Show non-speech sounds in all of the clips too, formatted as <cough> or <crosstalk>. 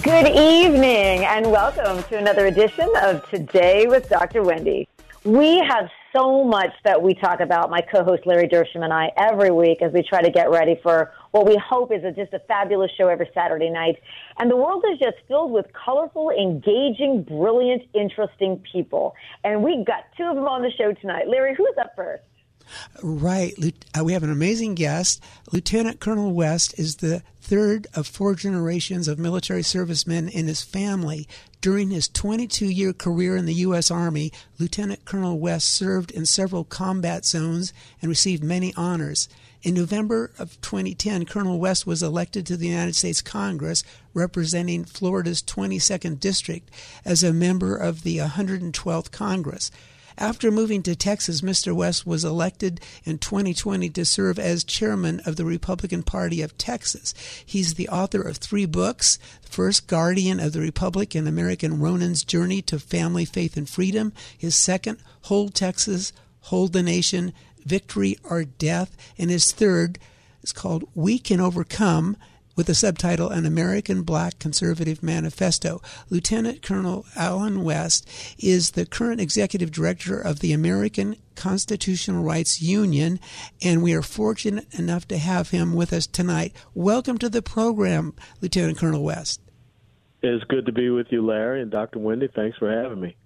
Good evening and welcome to another edition of Today with Dr. Wendy. We have so much that we talk about, my co-host Larry Dershem and I, every week as we try to get ready for what we hope is a, just a fabulous show every Saturday night. And the world is just filled with colorful, engaging, brilliant, interesting people. And we got two of them on the show tonight. Larry, who's up first? Right. Uh, we have an amazing guest. Lieutenant Colonel West is the third of four generations of military servicemen in his family. During his 22 year career in the U.S. Army, Lieutenant Colonel West served in several combat zones and received many honors. In November of 2010, Colonel West was elected to the United States Congress, representing Florida's 22nd District, as a member of the 112th Congress. After moving to Texas, Mr. West was elected in 2020 to serve as chairman of the Republican Party of Texas. He's the author of three books First, Guardian of the Republic and American Ronin's Journey to Family, Faith, and Freedom. His second, Hold Texas, Hold the Nation, Victory or Death. And his third is called We Can Overcome with the subtitle An American Black Conservative Manifesto. Lieutenant Colonel Allen West is the current executive director of the American Constitutional Rights Union, and we are fortunate enough to have him with us tonight. Welcome to the program, Lieutenant Colonel West. It's good to be with you, Larry, and Dr. Wendy. Thanks for having me.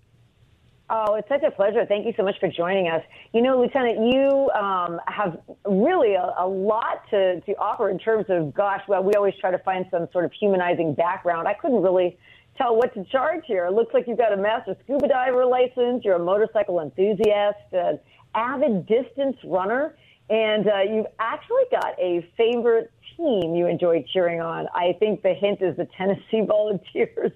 Oh, it's such a pleasure. Thank you so much for joining us. You know, Lieutenant, you um, have really a, a, lot to, to offer in terms of, gosh, well, we always try to find some sort of humanizing background. I couldn't really tell what to charge here. It looks like you've got a master scuba diver license, you're a motorcycle enthusiast, an avid distance runner, and uh, you've actually got a favorite team you enjoy cheering on. I think the hint is the Tennessee <laughs> Volunteers.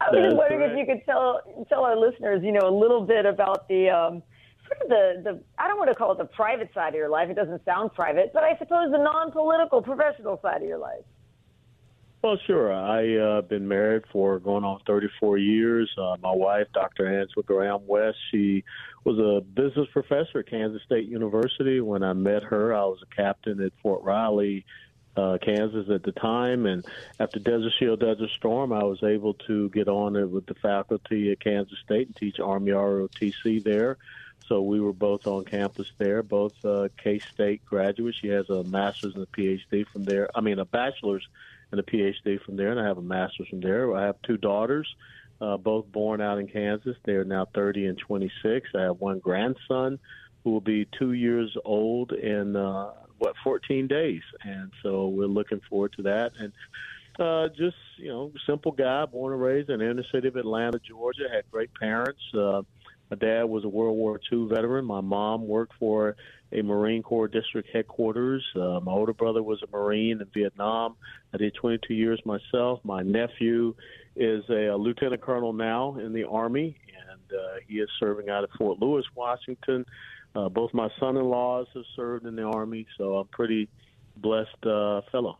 I was just wondering correct. if you could tell tell our listeners, you know, a little bit about the um, sort of the the I don't want to call it the private side of your life. It doesn't sound private, but I suppose the non-political, professional side of your life. Well, sure. I've uh, been married for going on 34 years. Uh, my wife, Dr. Angela Graham West, she was a business professor at Kansas State University. When I met her, I was a captain at Fort Riley uh, Kansas at the time. And after Desert Shield, Desert Storm, I was able to get on it with the faculty at Kansas State and teach Army ROTC there. So we were both on campus there, both uh, K State graduates. She has a master's and a PhD from there. I mean, a bachelor's and a PhD from there, and I have a master's from there. I have two daughters, uh, both born out in Kansas. They are now 30 and 26. I have one grandson who will be two years old in uh, what 14 days, and so we're looking forward to that. And uh, just you know, simple guy, born and raised in the inner city of Atlanta, Georgia. Had great parents. Uh, my dad was a World War II veteran. My mom worked for a Marine Corps district headquarters. Uh, my older brother was a Marine in Vietnam. I did 22 years myself. My nephew is a, a lieutenant colonel now in the Army, and uh, he is serving out of Fort Lewis, Washington. Uh, both my son-in-laws have served in the army, so I'm pretty blessed uh, fellow.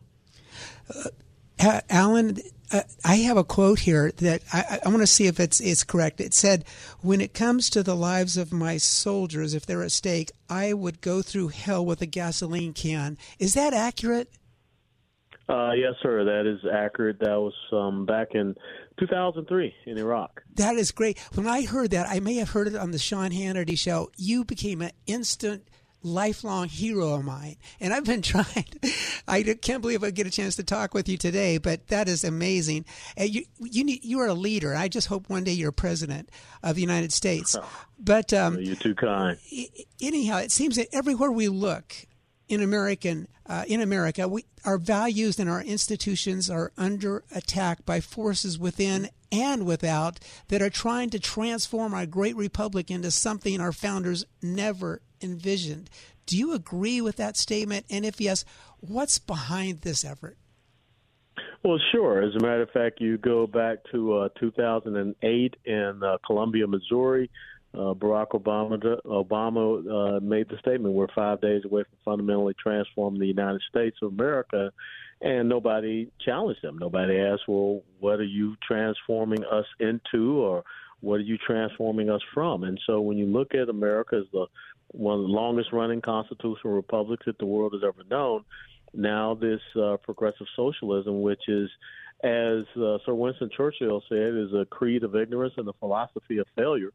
Uh, Allen, uh, I have a quote here that I, I want to see if it's it's correct. It said, "When it comes to the lives of my soldiers, if they're at stake, I would go through hell with a gasoline can." Is that accurate? Uh, yes, sir. That is accurate. That was um, back in 2003 in Iraq. That is great. When I heard that, I may have heard it on the Sean Hannity show. You became an instant lifelong hero of mine. And I've been <laughs> trying, I can't believe I get a chance to talk with you today, but that is amazing. And you, you, need, you are a leader. I just hope one day you're president of the United States. But um, you're too kind. Anyhow, it seems that everywhere we look in American uh, in America, we, our values and our institutions are under attack by forces within and without that are trying to transform our great republic into something our founders never envisioned. Do you agree with that statement? And if yes, what's behind this effort? Well, sure. As a matter of fact, you go back to uh, 2008 in uh, Columbia, Missouri. Uh, Barack Obama Obama uh, made the statement: "We're five days away from fundamentally transforming the United States of America," and nobody challenged him. Nobody asked, "Well, what are you transforming us into?" or "What are you transforming us from?" And so, when you look at America as the one of the longest running constitutional republics that the world has ever known. Now, this uh, progressive socialism, which is, as uh, Sir Winston Churchill said, is a creed of ignorance and a philosophy of failure.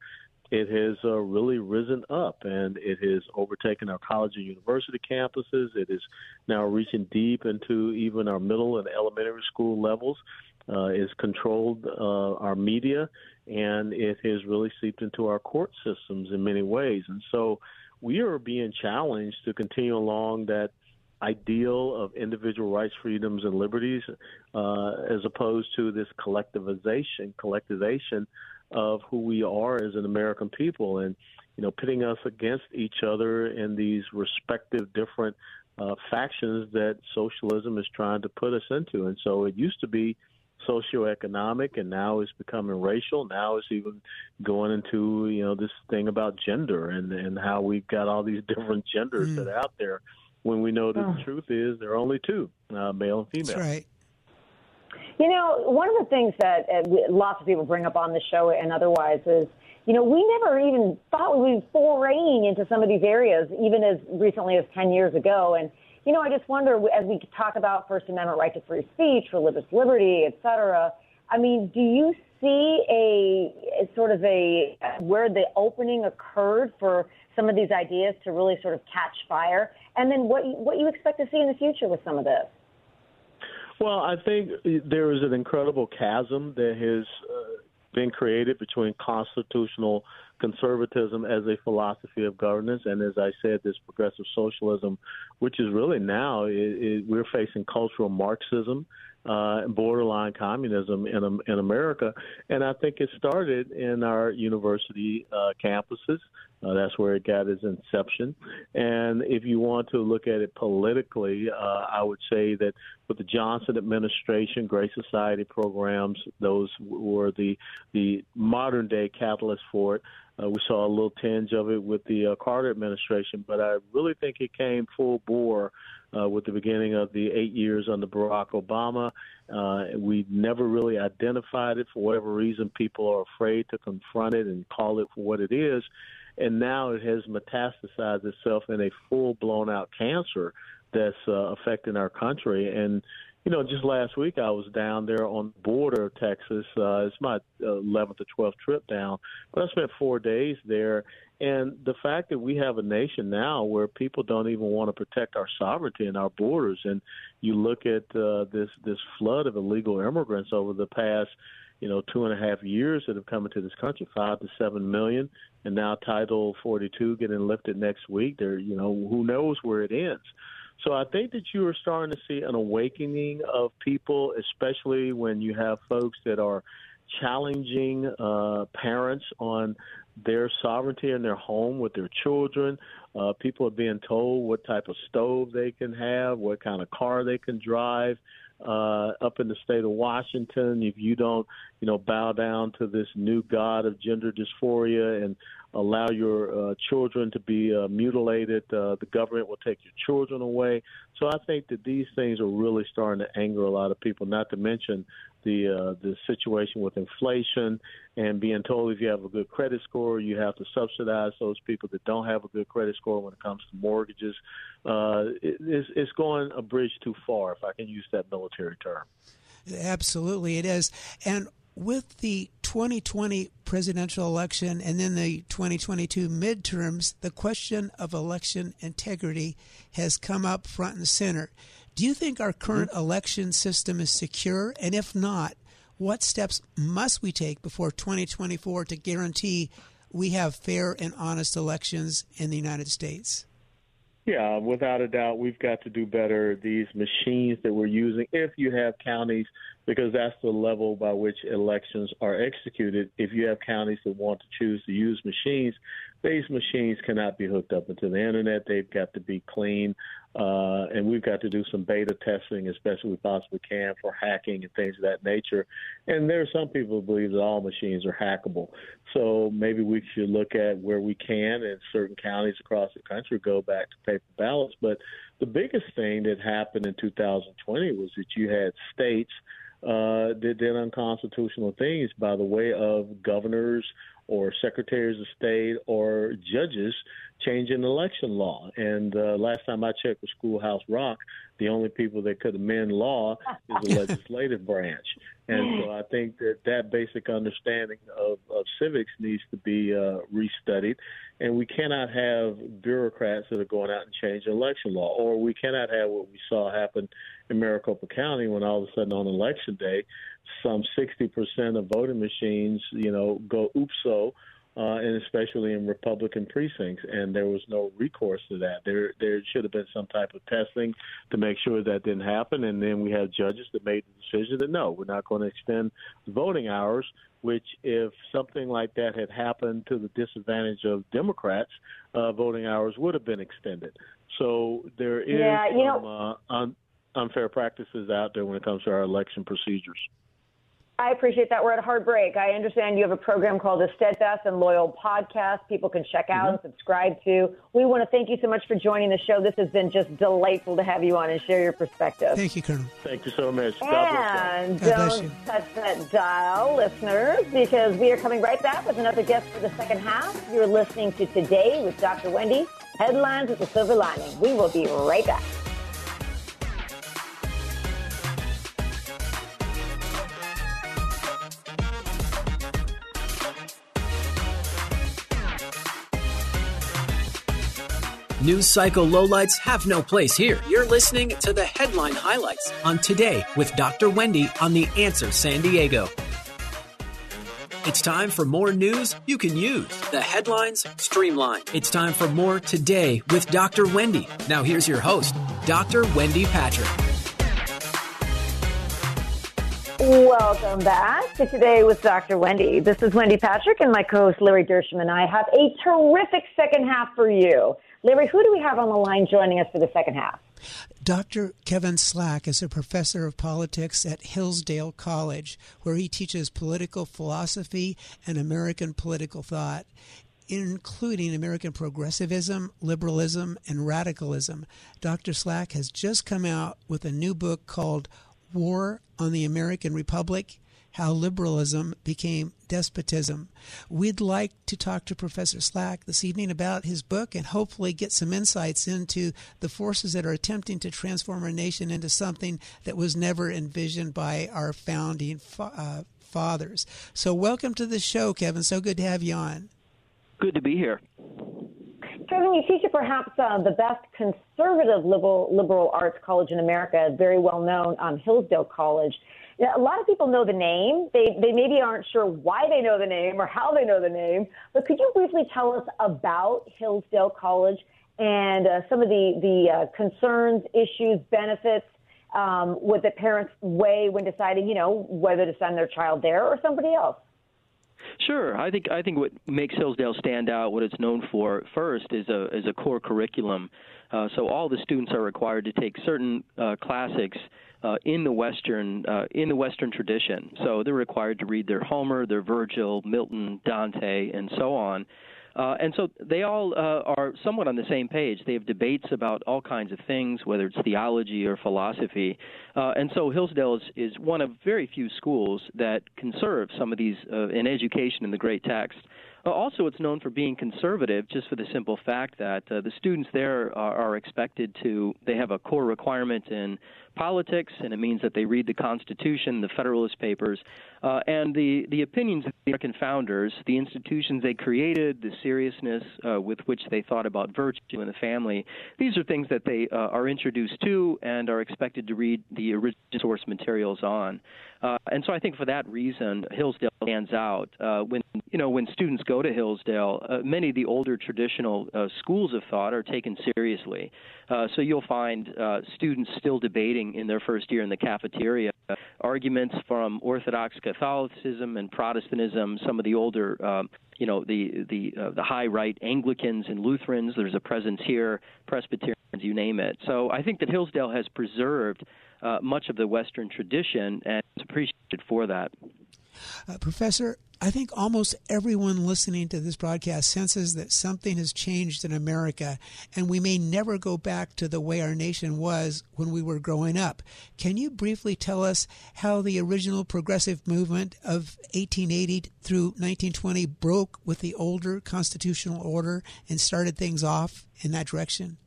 It has uh, really risen up and it has overtaken our college and university campuses. It is now reaching deep into even our middle and elementary school levels. Uh, it's controlled uh, our media and it has really seeped into our court systems in many ways. And so, we are being challenged to continue along that ideal of individual rights, freedoms, and liberties, uh, as opposed to this collectivization, collectivization of who we are as an American people, and you know, pitting us against each other in these respective different uh, factions that socialism is trying to put us into. And so, it used to be socioeconomic, and now it's becoming racial. Now it's even going into you know this thing about gender and and how we've got all these <laughs> different genders mm. that are out there. When we know that oh. the truth is there are only two, uh, male and female. That's right. You know, one of the things that uh, lots of people bring up on the show and otherwise is, you know, we never even thought we would be foraying into some of these areas, even as recently as 10 years ago. And you know, I just wonder as we talk about First Amendment right to free speech, religious liberty, et cetera. I mean, do you see a, a sort of a where the opening occurred for some of these ideas to really sort of catch fire, and then what what you expect to see in the future with some of this? Well, I think there is an incredible chasm that has uh, been created between constitutional conservatism as a philosophy of governance, and as I said, this progressive socialism, which is really now it, it, we're facing cultural Marxism, uh, borderline communism in in America, and I think it started in our university uh, campuses. Uh, that's where it got its inception. And if you want to look at it politically, uh, I would say that with the Johnson administration, Great Society programs, those were the the modern day catalyst for it. Uh, we saw a little tinge of it with the uh, Carter administration, but I really think it came full bore uh, with the beginning of the eight years under Barack Obama. Uh, we never really identified it for whatever reason. People are afraid to confront it and call it for what it is. And now it has metastasized itself in a full blown out cancer that's uh, affecting our country. And you know, just last week I was down there on the border of Texas. Uh, it's my 11th or 12th trip down, but I spent four days there. And the fact that we have a nation now where people don't even want to protect our sovereignty and our borders, and you look at uh, this this flood of illegal immigrants over the past, you know, two and a half years that have come into this country, five to seven million, and now Title 42 getting lifted next week. There, you know, who knows where it ends. So I think that you are starting to see an awakening of people, especially when you have folks that are challenging uh, parents on their sovereignty in their home with their children. Uh, people are being told what type of stove they can have, what kind of car they can drive. Uh, up in the state of Washington, if you don't, you know, bow down to this new god of gender dysphoria and allow your uh, children to be uh, mutilated. Uh, the government will take your children away. So I think that these things are really starting to anger a lot of people. Not to mention the uh, the situation with inflation and being told if you have a good credit score, you have to subsidize those people that don't have a good credit score when it comes to mortgages. Uh, it, it's, it's going a bridge too far, if I can use that military term. Absolutely, it is. And with the 2020 presidential election and then the 2022 midterms, the question of election integrity has come up front and center. Do you think our current mm-hmm. election system is secure? And if not, what steps must we take before 2024 to guarantee we have fair and honest elections in the United States? Yeah, without a doubt, we've got to do better. These machines that we're using, if you have counties, because that's the level by which elections are executed. If you have counties that want to choose to use machines, these machines cannot be hooked up into the internet. They've got to be clean. Uh, and we've got to do some beta testing as best we possibly can for hacking and things of that nature. And there are some people who believe that all machines are hackable. So maybe we should look at where we can in certain counties across the country go back to paper ballots. But the biggest thing that happened in 2020 was that you had states uh, that did unconstitutional things by the way of governors or secretaries of state or judges changing election law. And uh, last time I checked with Schoolhouse Rock, the only people that could amend law <laughs> is the legislative branch. And so I think that that basic understanding of, of civics needs to be uh, restudied. And we cannot have bureaucrats that are going out and changing election law, or we cannot have what we saw happen in Maricopa County when all of a sudden on election day, some 60% of voting machines, you know, go oopso uh, and especially in Republican precincts, and there was no recourse to that. There, there should have been some type of testing to make sure that didn't happen, and then we have judges that made the decision that no, we're not going to extend voting hours. Which, if something like that had happened to the disadvantage of Democrats, uh, voting hours would have been extended. So there is yeah, some know, uh, un- unfair practices out there when it comes to our election procedures. I appreciate that. We're at a hard break. I understand you have a program called the Steadfast and Loyal Podcast. People can check out mm-hmm. and subscribe to. We want to thank you so much for joining the show. This has been just delightful to have you on and share your perspective. Thank you, Colonel. Thank you so much. God and don't touch that dial, listeners, because we are coming right back with another guest for the second half. You're listening to Today with Dr. Wendy, Headlines with the Silver Lining. We will be right back. News cycle lowlights have no place here. You're listening to the headline highlights on Today with Dr. Wendy on The Answer San Diego. It's time for more news you can use. The headlines streamlined. It's time for more Today with Dr. Wendy. Now here's your host, Dr. Wendy Patrick. Welcome back to Today with Dr. Wendy. This is Wendy Patrick, and my co host Larry Dershem and I have a terrific second half for you. Larry, who do we have on the line joining us for the second half? Dr. Kevin Slack is a professor of politics at Hillsdale College, where he teaches political philosophy and American political thought, including American progressivism, liberalism, and radicalism. Dr. Slack has just come out with a new book called War on the American Republic how liberalism became despotism. We'd like to talk to Professor Slack this evening about his book and hopefully get some insights into the forces that are attempting to transform our nation into something that was never envisioned by our founding uh, fathers. So, welcome to the show, Kevin. So good to have you on. Good to be here. Kevin, you teach at perhaps uh, the best conservative liberal liberal arts college in America, very well known, um, Hillsdale College a lot of people know the name. They, they maybe aren't sure why they know the name or how they know the name. But could you briefly tell us about Hillsdale College and uh, some of the, the uh, concerns, issues, benefits um, with the parents weigh when deciding, you know, whether to send their child there or somebody else? Sure, I think I think what makes Hillsdale stand out, what it's known for first, is a is a core curriculum. Uh, so all the students are required to take certain uh, classics uh, in the Western uh, in the Western tradition. So they're required to read their Homer, their Virgil, Milton, Dante, and so on. Uh, and so they all uh, are somewhat on the same page. They have debates about all kinds of things, whether it's theology or philosophy. Uh, and so Hillsdale is, is one of very few schools that conserve some of these uh, in education in the great text. Uh, also, it's known for being conservative, just for the simple fact that uh, the students there are, are expected to, they have a core requirement in politics, and it means that they read the Constitution, the Federalist Papers, uh, and the, the opinions of the American founders, the institutions they created, the seriousness uh, with which they thought about virtue and the family. These are things that they uh, are introduced to and are expected to read the original source materials on. Uh, and so I think for that reason, Hillsdale stands out. Uh, when you know when students go to Hillsdale, uh, many of the older traditional uh, schools of thought are taken seriously. Uh, so you'll find uh, students still debating in their first year in the cafeteria arguments from Orthodox Catholicism and Protestantism. Some of the older um, you know the the uh, the high right Anglicans and Lutherans. There's a presence here, Presbyterians, you name it. So I think that Hillsdale has preserved uh, much of the Western tradition and is appreciated for that. Uh, Professor, I think almost everyone listening to this broadcast senses that something has changed in America, and we may never go back to the way our nation was when we were growing up. Can you briefly tell us how the original progressive movement of 1880 through 1920 broke with the older constitutional order and started things off in that direction?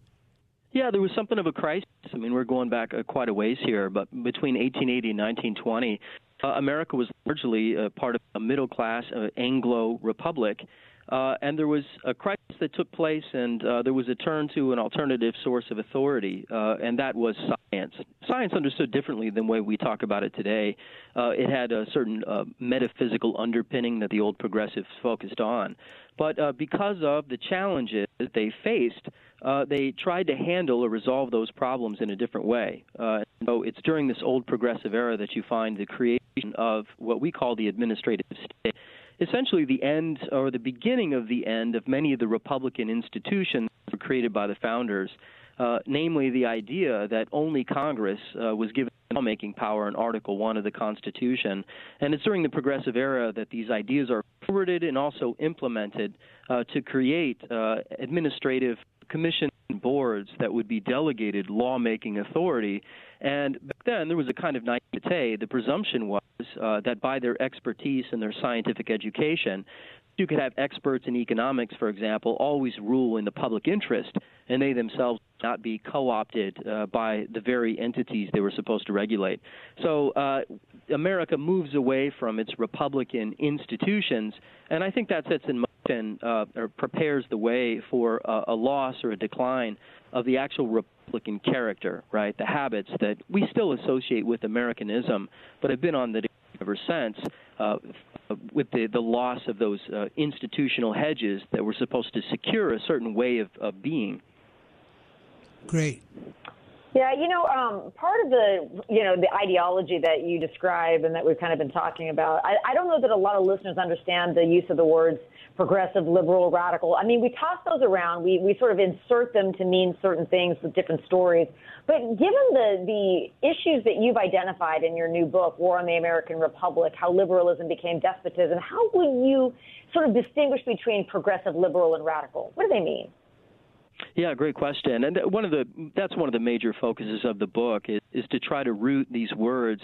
Yeah, there was something of a crisis. I mean, we're going back uh, quite a ways here, but between 1880 and 1920, uh, America was largely uh, part of a middle class uh, Anglo republic. Uh, and there was a crisis that took place, and uh, there was a turn to an alternative source of authority, uh, and that was science. Science understood differently than the way we talk about it today. Uh, it had a certain uh, metaphysical underpinning that the old progressives focused on. But because of the challenges that they faced, they tried to handle or resolve those problems in a different way. So it's during this old progressive era that you find the creation of what we call the administrative state. Essentially, the end or the beginning of the end of many of the Republican institutions created by the founders, uh, namely the idea that only Congress uh, was given lawmaking power in Article 1 of the Constitution. And it's during the progressive era that these ideas are forwarded and also implemented uh, to create uh, administrative commission boards that would be delegated lawmaking authority. And back then, there was a kind of naivete. The presumption was uh, that by their expertise and their scientific education, you could have experts in economics, for example, always rule in the public interest, and they themselves not be co-opted uh, by the very entities they were supposed to regulate. So uh, America moves away from its republican institutions, and I think that sets in motion uh, or prepares the way for a, a loss or a decline of the actual republican character, right? The habits that we still associate with Americanism, but have been on the decline ever since. Uh, with the, the loss of those uh, institutional hedges that were supposed to secure a certain way of, of being. Great. Yeah, you know, um, part of the you know the ideology that you describe and that we've kind of been talking about, I, I don't know that a lot of listeners understand the use of the words progressive, liberal, radical. I mean, we toss those around. We we sort of insert them to mean certain things with different stories. But given the the issues that you've identified in your new book, War on the American Republic, how liberalism became despotism, how would you sort of distinguish between progressive, liberal, and radical? What do they mean? Yeah, great question. And one of the that's one of the major focuses of the book is, is to try to root these words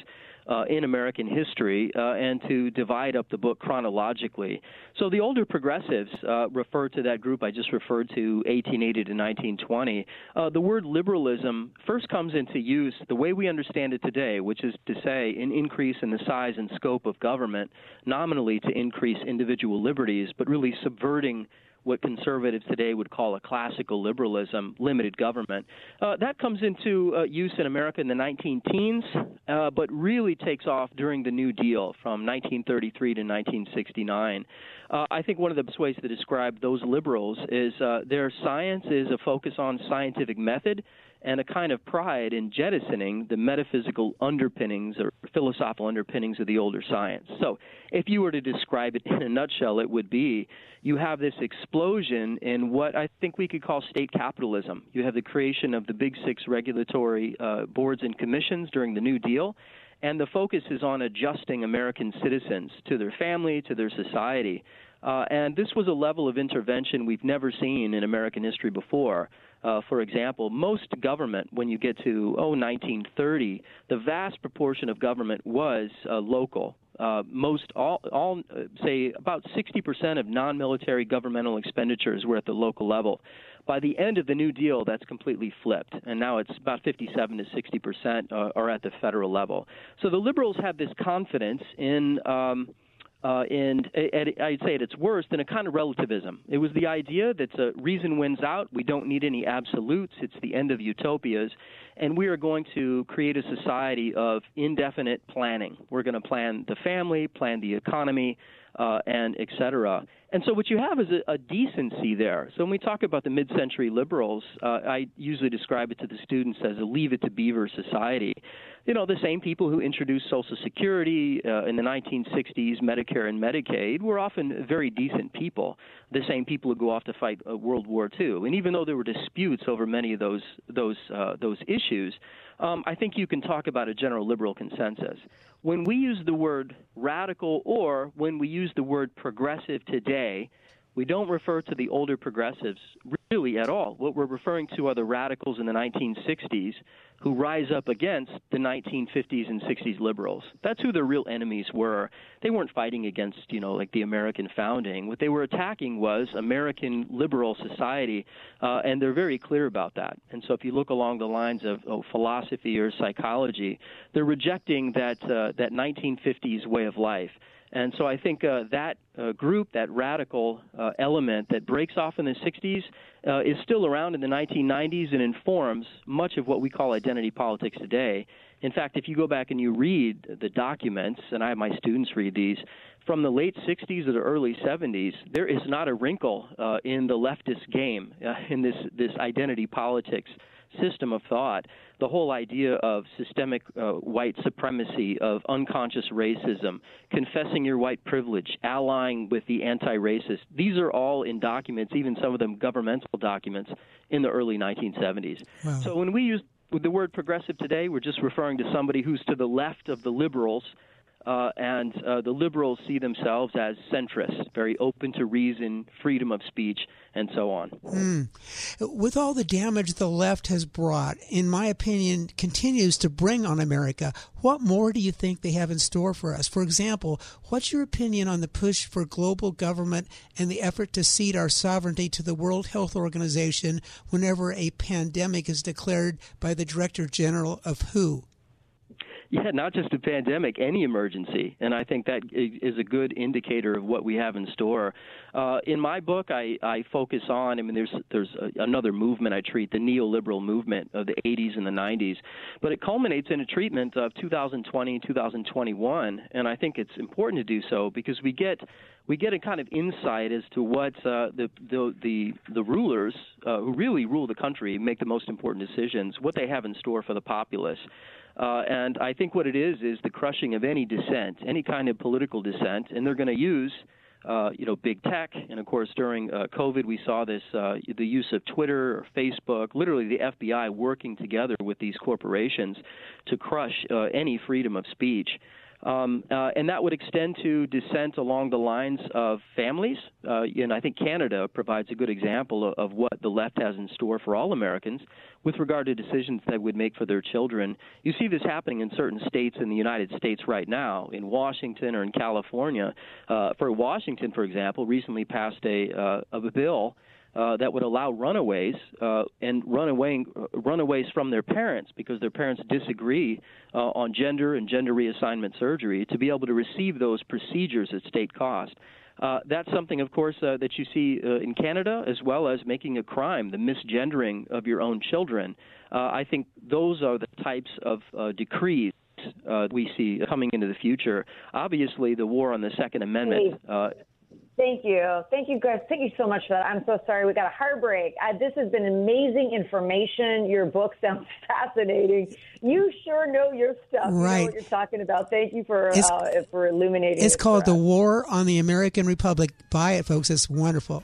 uh, in American history uh, and to divide up the book chronologically. So the older progressives uh, refer to that group I just referred to, 1880 to 1920. Uh, the word liberalism first comes into use the way we understand it today, which is to say an increase in the size and scope of government, nominally to increase individual liberties, but really subverting what conservatives today would call a classical liberalism, limited government. Uh, that comes into uh, use in America in the 19 teens, uh, but really takes off during the New Deal from 1933 to 1969. Uh, I think one of the best ways to describe those liberals is uh, their science is a focus on scientific method and a kind of pride in jettisoning the metaphysical underpinnings or philosophical underpinnings of the older science. So, if you were to describe it in a nutshell, it would be you have this explosion in what I think we could call state capitalism. You have the creation of the big six regulatory uh, boards and commissions during the New Deal. And the focus is on adjusting American citizens to their family, to their society. Uh, and this was a level of intervention we've never seen in American history before. Uh, for example, most government, when you get to oh 1930, the vast proportion of government was uh, local, uh, most all, all uh, say about 60% of non-military governmental expenditures were at the local level. By the end of the New Deal, that's completely flipped, and now it's about 57 to 60 percent uh, are at the federal level. So the liberals have this confidence in. Um, uh, and I'd say at its worst, in a kind of relativism. It was the idea that uh, reason wins out. We don't need any absolutes. It's the end of utopias. And we are going to create a society of indefinite planning. We're going to plan the family, plan the economy, uh, and et cetera. And so what you have is a, a decency there. So when we talk about the mid-century liberals, uh, I usually describe it to the students as a leave it to beaver society. You know, the same people who introduced Social Security uh, in the 1960s, Medicare and Medicaid, were often very decent people. The same people who go off to fight uh, World War II. And even though there were disputes over many of those those uh, those issues, um, I think you can talk about a general liberal consensus when we use the word radical or when we use the word progressive today, we don't refer to the older progressives really at all. What we're referring to are the radicals in the 1960s who rise up against the 1950s and 60s liberals. That's who their real enemies were. They weren't fighting against, you know, like the American founding. What they were attacking was American liberal society, uh, and they're very clear about that. And so if you look along the lines of oh, philosophy or psychology, they're rejecting that uh, that 1950s way of life. And so I think uh, that uh, group, that radical uh, element that breaks off in the 60s, uh, is still around in the 1990s and informs much of what we call identity politics today. In fact, if you go back and you read the documents, and I have my students read these, from the late 60s to the early 70s, there is not a wrinkle uh, in the leftist game, uh, in this, this identity politics system of thought, the whole idea of systemic uh, white supremacy, of unconscious racism, confessing your white privilege, allying with the anti racist, these are all in documents, even some of them governmental documents, in the early 1970s. Wow. So when we use the word progressive today, we're just referring to somebody who's to the left of the liberals uh, and uh, the liberals see themselves as centrist, very open to reason, freedom of speech, and so on. Mm. With all the damage the left has brought, in my opinion, continues to bring on America, what more do you think they have in store for us? For example, what's your opinion on the push for global government and the effort to cede our sovereignty to the World Health Organization whenever a pandemic is declared by the Director General of WHO? Yeah, not just a pandemic, any emergency, and I think that is a good indicator of what we have in store. Uh, in my book, I, I focus on. I mean, there's there's a, another movement I treat, the neoliberal movement of the 80s and the 90s, but it culminates in a treatment of 2020 2021, and I think it's important to do so because we get we get a kind of insight as to what uh, the, the the the rulers uh, who really rule the country make the most important decisions, what they have in store for the populace. Uh, and I think what it is is the crushing of any dissent, any kind of political dissent, and they're going to use. Uh, you know, big tech, and of course, during uh, COVID, we saw this uh, the use of Twitter or Facebook, literally the FBI working together with these corporations to crush uh, any freedom of speech. Um, uh, and that would extend to dissent along the lines of families. Uh, and I think Canada provides a good example of, of, what the left has in store for all Americans with regard to decisions they would make for their children. You see this happening in certain states in the United States right now, in Washington or in California. Uh, for Washington, for example, recently passed a, uh, a bill uh, that would allow runaways uh, and runaway, runaways from their parents because their parents disagree uh, on gender and gender reassignment surgery to be able to receive those procedures at state cost. Uh, that's something, of course, uh, that you see uh, in Canada, as well as making a crime, the misgendering of your own children. Uh, I think those are the types of uh, decrees uh, we see coming into the future. Obviously, the war on the Second Amendment uh, Thank you. Thank you, guys. Thank you so much for that. I'm so sorry. We got a heartbreak. Uh, this has been amazing information. Your book <laughs> sounds fascinating. You sure know your stuff. Right. You know what you're talking about. Thank you for uh, for illuminating. It's called The War on the American Republic. Buy it, folks. It's wonderful.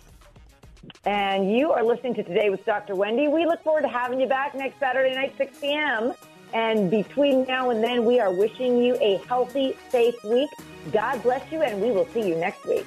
And you are listening to Today with Dr. Wendy. We look forward to having you back next Saturday night, 6 p.m. And between now and then, we are wishing you a healthy, safe week. God bless you, and we will see you next week.